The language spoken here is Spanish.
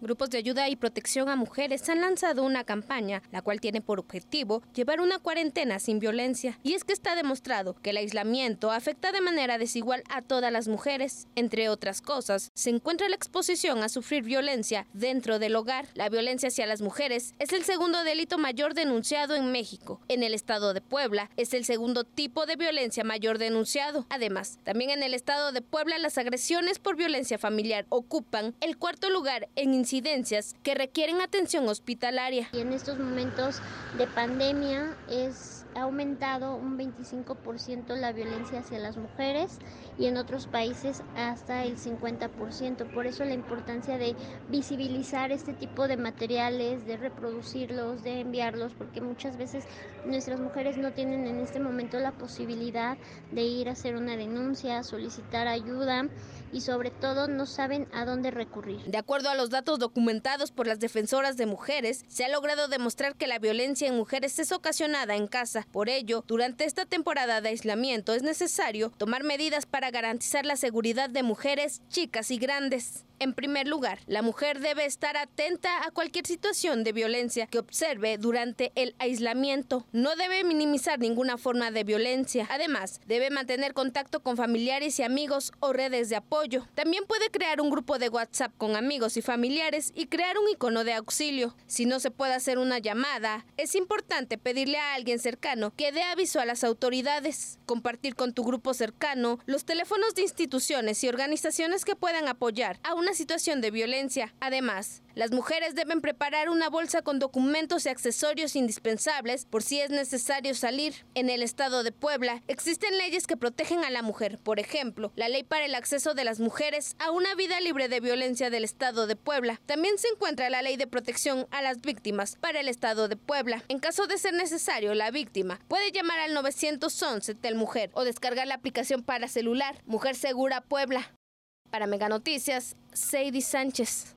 Grupos de ayuda y protección a mujeres han lanzado una campaña, la cual tiene por objetivo llevar una cuarentena sin violencia. Y es que está demostrado que el aislamiento afecta de manera desigual a todas las mujeres. Entre otras cosas, se encuentra la exposición a sufrir violencia dentro del hogar. La violencia hacia las mujeres es el segundo delito mayor denunciado en México. En el estado de Puebla es el segundo tipo de violencia mayor denunciado. Además, también en el estado de Puebla las agresiones por violencia familiar ocupan el cuarto lugar en incidencias que requieren atención hospitalaria. Y en estos momentos de pandemia es ha aumentado un 25% la violencia hacia las mujeres y en otros países hasta el 50%. Por eso la importancia de visibilizar este tipo de materiales, de reproducirlos, de enviarlos, porque muchas veces nuestras mujeres no tienen en este momento la posibilidad de ir a hacer una denuncia, solicitar ayuda y sobre todo no saben a dónde recurrir. De acuerdo a los datos documentados por las defensoras de mujeres, se ha logrado demostrar que la violencia en mujeres es ocasionada en casa. Por ello, durante esta temporada de aislamiento es necesario tomar medidas para garantizar la seguridad de mujeres, chicas y grandes. En primer lugar, la mujer debe estar atenta a cualquier situación de violencia que observe durante el aislamiento. No debe minimizar ninguna forma de violencia. Además, debe mantener contacto con familiares y amigos o redes de apoyo. También puede crear un grupo de WhatsApp con amigos y familiares y crear un icono de auxilio. Si no se puede hacer una llamada, es importante pedirle a alguien cercano que dé aviso a las autoridades. Compartir con tu grupo cercano los teléfonos de instituciones y organizaciones que puedan apoyar a una situación de violencia. Además, las mujeres deben preparar una bolsa con documentos y accesorios indispensables por si es necesario salir. En el estado de Puebla existen leyes que protegen a la mujer. Por ejemplo, la ley para el acceso de las mujeres a una vida libre de violencia del estado de Puebla. También se encuentra la ley de protección a las víctimas para el estado de Puebla. En caso de ser necesario, la víctima puede llamar al 911 del Mujer o descargar la aplicación para celular Mujer Segura Puebla. Para Mega Noticias, Sadie Sánchez.